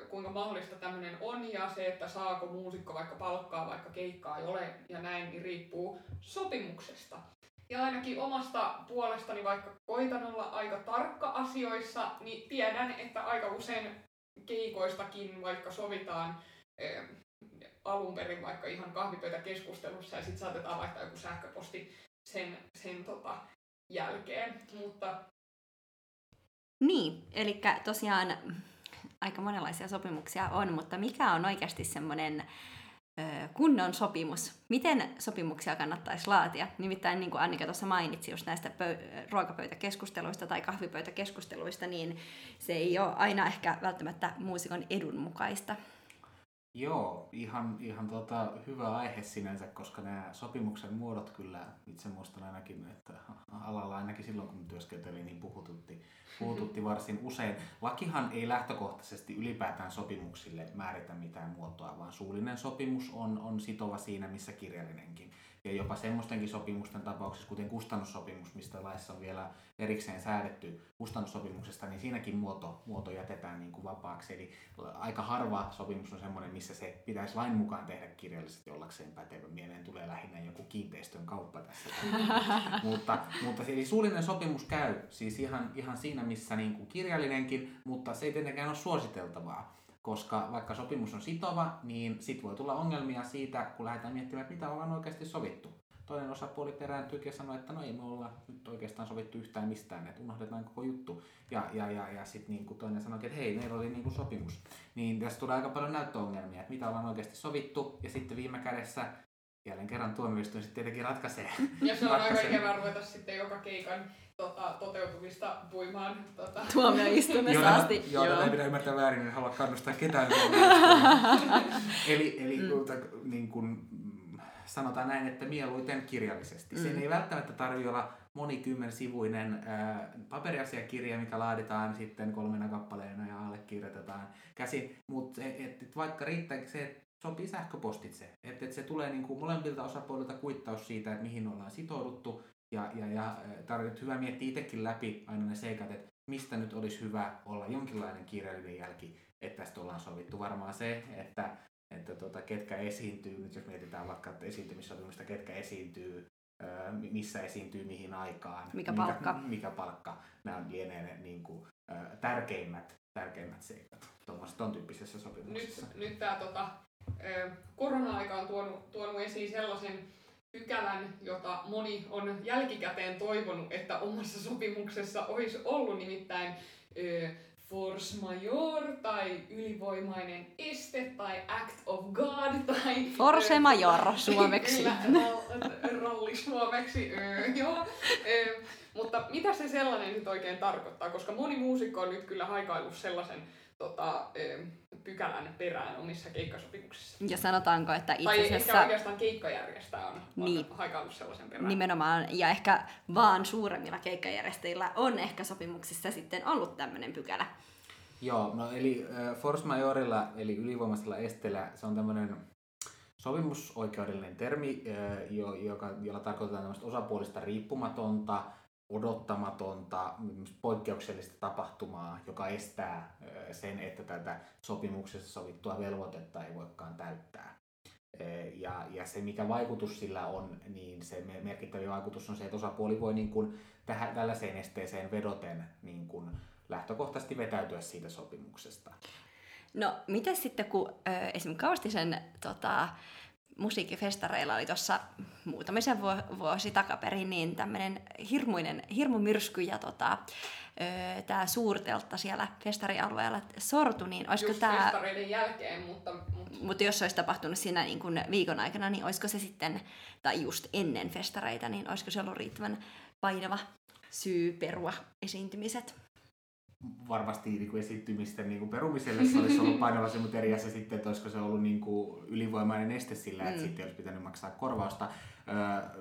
S2: kuinka mahdollista tämmöinen on ja se, että saako muusikko vaikka palkkaa, vaikka keikkaa ei ole ja näin, niin riippuu sopimuksesta. Ja ainakin omasta puolestani, vaikka koitan olla aika tarkka asioissa, niin tiedän, että aika usein keikoistakin, vaikka sovitaan alun perin vaikka ihan kahvipöytäkeskustelussa ja sitten saatetaan vaihtaa joku sähköposti sen, sen tota, jälkeen. Mutta...
S1: Niin, eli tosiaan aika monenlaisia sopimuksia on, mutta mikä on oikeasti semmoinen kunnon sopimus. Miten sopimuksia kannattaisi laatia? Nimittäin niin kuin Annika tuossa mainitsi just näistä pö- ruokapöytäkeskusteluista tai kahvipöytäkeskusteluista, niin se ei ole aina ehkä välttämättä muusikon edun mukaista.
S3: Joo, ihan, ihan tota, hyvä aihe sinänsä, koska nämä sopimuksen muodot kyllä, itse muistan ainakin, että alalla ainakin silloin kun työskentelin, niin puhututti, puhututti varsin usein. Lakihan ei lähtökohtaisesti ylipäätään sopimuksille määritä mitään muotoa, vaan suullinen sopimus on, on sitova siinä, missä kirjallinenkin. Ja jopa semmoistenkin sopimusten tapauksessa, kuten kustannussopimus, mistä laissa on vielä erikseen säädetty kustannussopimuksesta, niin siinäkin muoto, muoto jätetään niin kuin vapaaksi. Eli aika harva sopimus on semmoinen, missä se pitäisi lain mukaan tehdä kirjallisesti ollakseen pätevä. Mieleen tulee lähinnä joku kiinteistön kauppa tässä. mutta, mutta eli suullinen sopimus käy siis ihan, ihan siinä, missä niin kuin kirjallinenkin, mutta se ei tietenkään ole suositeltavaa koska vaikka sopimus on sitova, niin sit voi tulla ongelmia siitä, kun lähdetään miettimään, että mitä ollaan oikeasti sovittu. Toinen osapuoli perääntyy ja sanoo, että no ei me olla nyt oikeastaan sovittu yhtään mistään, että unohdetaan koko juttu. Ja, ja, ja, ja sitten niin toinen sanoo, että hei, meillä oli niin kuin sopimus. Niin tässä tulee aika paljon näyttöongelmia, että mitä ollaan oikeasti sovittu. Ja sitten viime kädessä jälleen kerran tuomioistuin sitten tietenkin ratkaisee.
S2: Ja se on ratkaisee. aika ikävä ruveta sitten joka keikan tota, toteutumista puimaan. Tota.
S1: Tuomioistuimessa asti.
S3: Joo, joo. ei pidä ymmärtää väärin, en halua kannustaa ketään Eli, eli mm. niin kuin, sanotaan näin, että mieluiten kirjallisesti. Mm. Sen ei välttämättä tarvitse olla monikymmen sivuinen äh, paperiasiakirja, mikä laaditaan sitten kolmena kappaleena ja allekirjoitetaan käsin. Mutta vaikka riittää se, että sopii sähköpostitse. Että et se tulee niinku molemmilta osapuolilta kuittaus siitä, että mihin ollaan sitouduttu. Ja, ja, ja tarvitset hyvä miettiä itsekin läpi aina ne seikat, että mistä nyt olisi hyvä olla jonkinlainen kirjallinen jälki, että tästä ollaan sovittu. Varmaan se, että, että tota, ketkä esiintyy, nyt jos mietitään vaikka esiintymissopimista, ketkä esiintyy, missä esiintyy mihin aikaan,
S1: mikä palkka,
S3: mikä, mikä palkka. nämä on lienee ne niin kuin, tärkeimmät, tärkeimmät seikat tuon tyyppisessä sopimuksessa.
S2: Nyt, nyt tämä tota, korona-aika on tuonut, tuonut esiin sellaisen pykälän, jota moni on jälkikäteen toivonut, että omassa sopimuksessa olisi ollut nimittäin force majeure tai ylivoimainen este tai act of God tai...
S1: Force majeure suomeksi.
S2: ralli suomeksi, äh, joo. Äh, mutta mitä se sellainen nyt oikein tarkoittaa? Koska moni muusikko on nyt kyllä haikaillut sellaisen tota, pykälän perään omissa keikkasopimuksissa.
S1: Ja sanotaanko, että itse asiassa... Tai
S2: ehkä oikeastaan keikkajärjestäjä on niin. haikaillut sellaisen perään.
S1: Nimenomaan, ja ehkä vaan suuremmilla keikkajärjestäjillä on ehkä sopimuksissa sitten ollut tämmöinen pykälä.
S3: Joo, no eli äh, force majorilla, eli ylivoimaisella esteellä, se on tämmöinen sopimusoikeudellinen termi, äh, jo, joka, jolla tarkoitetaan tämmöistä osapuolista riippumatonta, odottamatonta, poikkeuksellista tapahtumaa, joka estää sen, että tätä sopimuksessa sovittua velvoitetta ei voikaan täyttää. Ja, ja se, mikä vaikutus sillä on, niin se merkittävä vaikutus on se, että osapuoli voi niin kuin tähän, tällaiseen esteeseen vedoten niin kuin lähtökohtaisesti vetäytyä siitä sopimuksesta.
S1: No, miten sitten, kun äh, esimerkiksi Kaustisen tota, musiikkifestareilla oli tuossa muutamisen vuosi takaperin niin tämmöinen hirmuinen, hirmumyrsky ja tota, tämä suurteltta siellä festarialueella sortu, niin olisiko tämä...
S2: festareiden jälkeen, mutta, mutta...
S1: Mutta jos se olisi tapahtunut siinä niin kuin viikon aikana, niin olisiko se sitten, tai just ennen festareita, niin olisiko se ollut riittävän painava syy perua esiintymiset?
S3: Varmasti niin kuin esiintymisten niin kuin perumiselle se olisi ollut painava se, mutta eri asia sitten, että olisiko se ollut niin kuin ylivoimainen este sillä, että mm. sitten olisi pitänyt maksaa korvausta.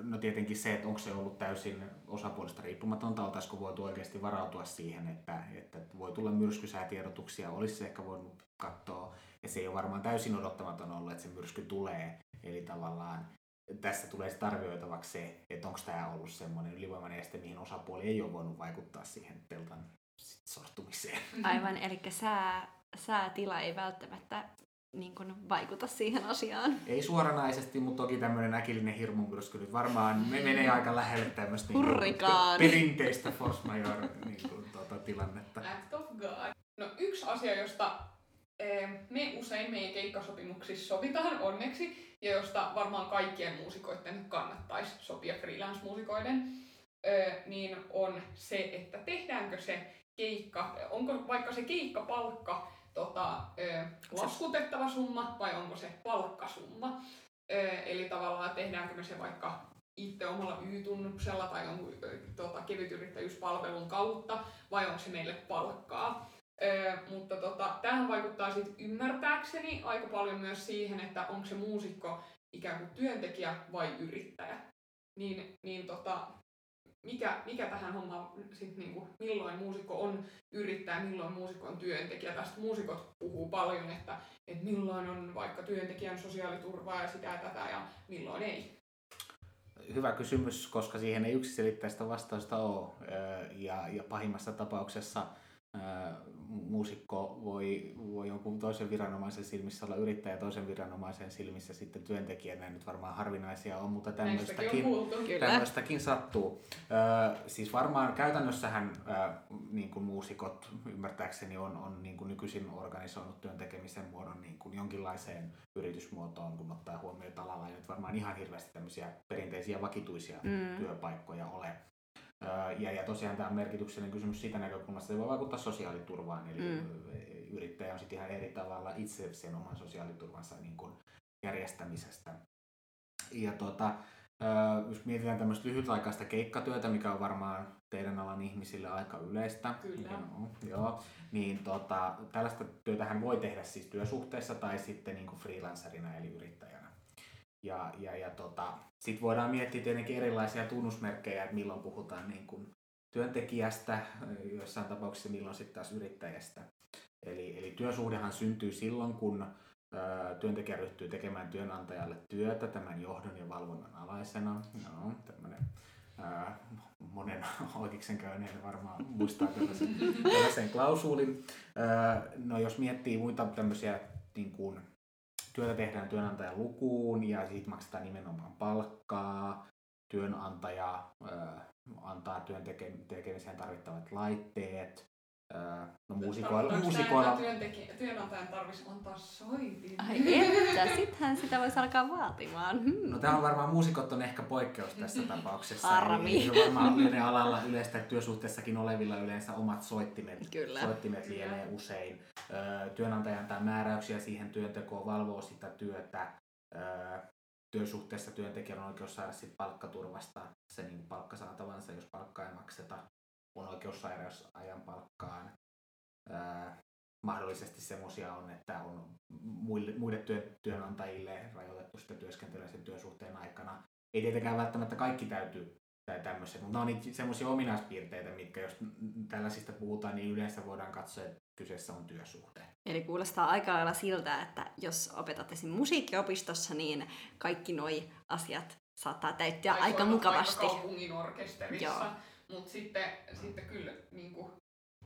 S3: no tietenkin se, että onko se ollut täysin osapuolista riippumatonta, oltaisiko voitu oikeasti varautua siihen, että, että voi tulla myrskysäätiedotuksia, olisi se ehkä voinut katsoa, ja se ei ole varmaan täysin odottamaton ollut, että se myrsky tulee, eli tavallaan tässä tulee sitten arvioitavaksi se, että onko tämä ollut semmoinen ylivoimainen este, mihin osapuoli ei ole voinut vaikuttaa siihen teltan sortumiseen.
S1: Aivan, eli sää, säätila ei välttämättä niin kuin vaikuta siihen asiaan.
S3: Ei suoranaisesti, mutta toki tämmöinen äkillinen hirmumyrsky nyt varmaan me menee aika lähelle tämmöistä niin perinteistä force majeure niin kuin, tuota, tilannetta.
S2: Act of God. No yksi asia, josta eh, me usein meidän keikkasopimuksissa sovitaan onneksi, ja josta varmaan kaikkien muusikoiden kannattaisi sopia freelance-muusikoiden, eh, niin on se, että tehdäänkö se keikka, onko vaikka se keikkapalkka tota, laskutettava summa vai onko se palkkasumma. Eli tavallaan tehdäänkö me se vaikka itse omalla Y-tunnuksella tai jonkun tota, kevytyrittäjyyspalvelun kautta vai onko se meille palkkaa. Ö, mutta tota, tähän vaikuttaa sitten ymmärtääkseni aika paljon myös siihen, että onko se muusikko ikään kuin työntekijä vai yrittäjä. Niin, niin tota, mikä, mikä tähän hommaan, sit niinku, milloin muusikko on yrittäjä, milloin muusikko on työntekijä. Tästä muusikot puhuu paljon, että, että milloin on vaikka työntekijän sosiaaliturvaa ja sitä ja tätä ja milloin ei.
S3: Hyvä kysymys, koska siihen ei yksiselitteistä vastausta ole. Ja, ja pahimmassa tapauksessa muusikko voi, voi jonkun toisen viranomaisen silmissä olla yrittäjä toisen viranomaisen silmissä sitten työntekijänä. Nyt varmaan harvinaisia on, mutta tämmöistäkin, tämmöistäkin sattuu. Ö, siis varmaan käytännössähän ö, niin kuin muusikot ymmärtääkseni on, on niin kuin nykyisin organisoinut työn tekemisen muodon niin kuin jonkinlaiseen yritysmuotoon, kun ottaa huomioon, että alalla ei nyt varmaan ihan hirveästi tämmöisiä perinteisiä vakituisia mm. työpaikkoja ole. Ja, ja tosiaan tämä on merkityksellinen kysymys siitä näkökulmasta, että se voi vaikuttaa sosiaaliturvaan, eli mm. yrittäjä on sitten ihan eri tavalla itse sen oman sosiaaliturvansa niin kuin järjestämisestä. Ja tuota, jos mietitään tämmöistä lyhytaikaista keikkatyötä, mikä on varmaan teidän alan ihmisille aika yleistä,
S2: Kyllä.
S3: No, joo, niin tota, tällaista työtähän voi tehdä siis työsuhteessa tai sitten niin kuin freelancerina eli yrittäjänä. Ja, ja, ja tota, sitten voidaan miettiä tietenkin erilaisia tunnusmerkkejä, että milloin puhutaan niin kuin työntekijästä, joissain tapauksissa milloin sitten taas yrittäjästä. Eli, eli työsuhdehan syntyy silloin, kun ö, työntekijä ryhtyy tekemään työnantajalle työtä tämän johdon ja valvonnan alaisena. No, tämmöinen monen oikeiksen käyneen varmaan muistaa tällaisen, tällaisen klausuulin. no jos miettii muita tämmöisiä niin kuin, työtä tehdään työnantajan lukuun ja siitä maksetaan nimenomaan palkkaa. Työnantaja ö, antaa työn tekemiseen tarvittavat laitteet. No muusikoilla... muusikoilla...
S2: Työntekijä, työnantajan tarvitsisi antaa soitin.
S1: Ai että, sittenhän sitä voisi alkaa vaatimaan. Hmm.
S3: No tämä on varmaan, muusikot on ehkä poikkeus tässä tapauksessa.
S1: Harmi.
S3: Eli varmaan yleinen alalla yleistä työsuhteessakin olevilla yleensä omat soittimet,
S1: Kyllä.
S3: soittimet lienee usein. Työnantaja antaa määräyksiä siihen työntekoon, valvoo sitä työtä. Työsuhteessa työntekijän on oikeus saada sit palkkaturvasta se niin palkkasaatavansa, jos palkkaa ei makseta on oikeus sairausajan palkkaan. Ää, mahdollisesti semmoisia on, että on muille, muille työ, työnantajille rajoitettu sitä työskentelyä sen työsuhteen aikana. Ei tietenkään välttämättä kaikki täytyy tai tämmöiset, mutta ne on semmoisia ominaispiirteitä, mitkä jos tällaisista puhutaan, niin yleensä voidaan katsoa, että kyseessä on työsuhde.
S1: Eli kuulostaa aika lailla siltä, että jos opetat esim. musiikkiopistossa, niin kaikki nuo asiat saattaa täyttää tai aika mukavasti.
S2: kaupungin orkesterissa. Joo. Mutta sitten, sitten kyllä, niin kuin,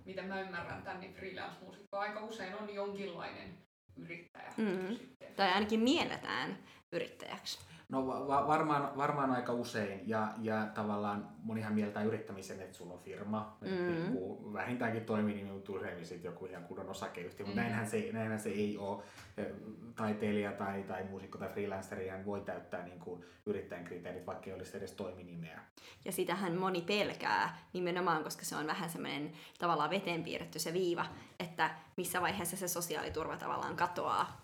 S2: mitä mä ymmärrän tämän, niin freelance-muusikko aika usein on jonkinlainen yrittäjä. Mm-hmm.
S1: Tai ainakin mielletään yrittäjäksi.
S3: No va- varmaan, varmaan aika usein ja, ja tavallaan monihan mieltää yrittämisen, että sulla on firma, mm. hmm että vähintäänkin toiminimi on usein sitten joku ihan kunnon osakeyhtiö, mutta mm. näinhän, se, näinhän se ei ole. Taiteilija tai, tai muusikko tai freelanceri voi täyttää niin kuin yrittäjän kriteerit, vaikka ei olisi edes toiminimeä.
S1: Ja sitähän moni pelkää nimenomaan, koska se on vähän semmoinen tavallaan veteen piirretty se viiva, että missä vaiheessa se sosiaaliturva tavallaan katoaa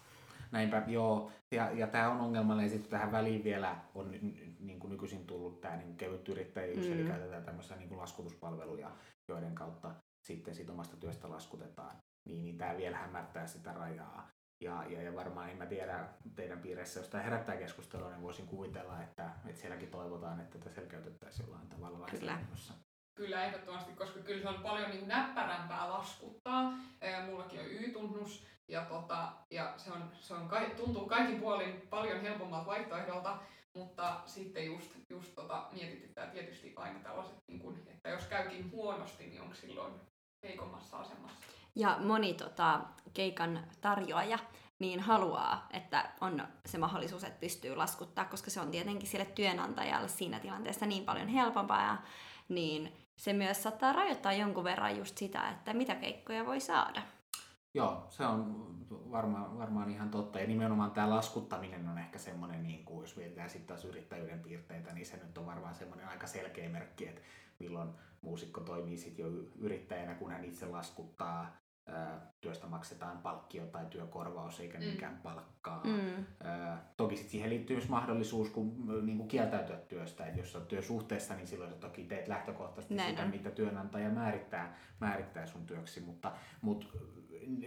S3: Näinpä, joo. Ja, ja tämä on ongelmallinen. Sitten tähän väliin vielä on niin kuin nykyisin tullut tämä niin kevyt yrittäjyys, mm. eli käytetään tämmöisiä niin kuin laskutuspalveluja, joiden kautta sitten sit omasta työstä laskutetaan. Niin, niin tämä vielä hämärtää sitä rajaa. Ja, ja, ja varmaan en mä tiedä teidän piirissä, jos tämä herättää keskustelua, niin voisin kuvitella, että, että sielläkin toivotaan, että tätä selkeytettäisiin jollain tavalla lainsäädännössä.
S2: Kyllä, ehdottomasti, koska kyllä se on paljon niin näppärämpää laskuttaa. Mullakin on Y-tunnus, ja, tota, ja se, on, se on, tuntuu kaikin puolin paljon helpommalta vaihtoehdolta, mutta sitten just, just tota, mietityttää tietysti aina tällaiset, niin kun, että jos käykin huonosti, niin onko silloin heikommassa asemassa.
S1: Ja moni tota, keikan tarjoaja niin haluaa, että on se mahdollisuus, että pystyy laskuttaa, koska se on tietenkin sille työnantajalle siinä tilanteessa niin paljon helpompaa, ja, niin se myös saattaa rajoittaa jonkun verran just sitä, että mitä keikkoja voi saada.
S3: Joo, se on varmaan, varmaan ihan totta. Ja nimenomaan tämä laskuttaminen on ehkä semmoinen, niin kuin, jos mietitään sitten taas yrittäjyyden piirteitä, niin se nyt on varmaan semmoinen aika selkeä merkki, että milloin muusikko toimii sitten jo yrittäjänä, kun hän itse laskuttaa työstä maksetaan palkkio tai työkorvaus eikä mm. niinkään palkkaa. Mm. Toki sit siihen liittyy myös mahdollisuus kun, niin kuin kieltäytyä työstä. Et jos olet työsuhteessa, niin silloin toki teet lähtökohtaisesti Näin sitä, on. mitä työnantaja määrittää, määrittää sun työksi. Mutta, mutta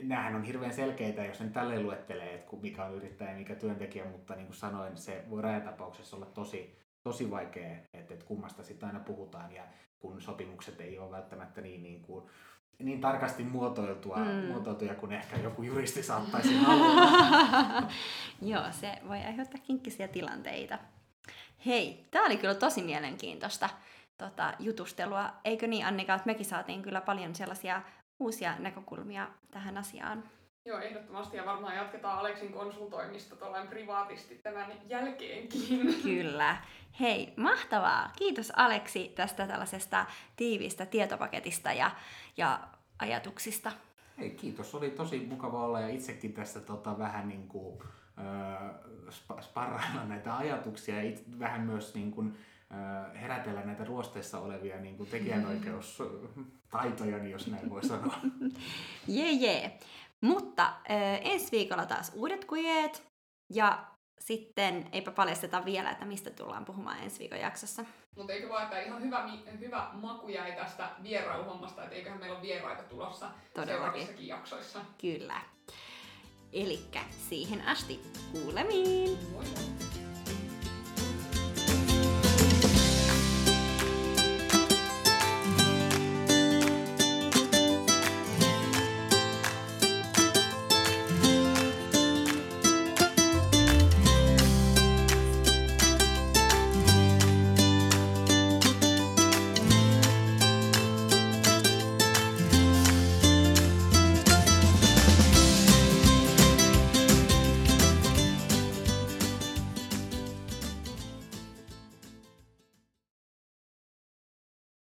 S3: nämähän on hirveän selkeitä, jos sen tälleen luettelee, että mikä on yrittäjä ja mikä työntekijä, mutta niin kuin sanoin, se voi rajatapauksessa olla tosi, tosi vaikea, että, että kummasta sitä aina puhutaan ja kun sopimukset ei ole välttämättä niin, niin kuin, niin tarkasti muotoiltua, mm. muotoiltuja kuin ehkä joku juristi saattaisi
S1: Joo, se voi aiheuttaa kinkkisiä tilanteita. Hei, tämä oli kyllä tosi mielenkiintoista tota, jutustelua. Eikö niin Annika, että mekin saatiin kyllä paljon sellaisia uusia näkökulmia tähän asiaan.
S2: Joo, ehdottomasti ja varmaan jatketaan Aleksin konsultoimista tuollain privaatisti tämän jälkeenkin.
S1: Kyllä. Hei, mahtavaa! Kiitos Aleksi tästä tällaisesta tiivistä tietopaketista ja, ja ajatuksista.
S3: Hei, kiitos. Oli tosi mukava olla ja itsekin tässä tota, vähän niin kuin, äh, sparrailla näitä ajatuksia ja it, vähän myös niin kuin, äh, herätellä näitä ruosteissa olevia niin kuin tekijänoikeustaitoja, jos näin voi sanoa.
S1: Jee, jee. Mutta äh, ensi viikolla taas uudet kujeet ja sitten eipä paljasteta vielä, että mistä tullaan puhumaan ensi viikon jaksossa.
S2: Mutta eikö vaan, että ihan hyvä, hyvä maku jäi tästä vierailuhommasta, että eiköhän meillä ole vieraita tulossa Todellakin. seuraavissakin jaksoissa.
S1: Kyllä. Elikkä siihen asti kuulemiin!
S2: Moi moi!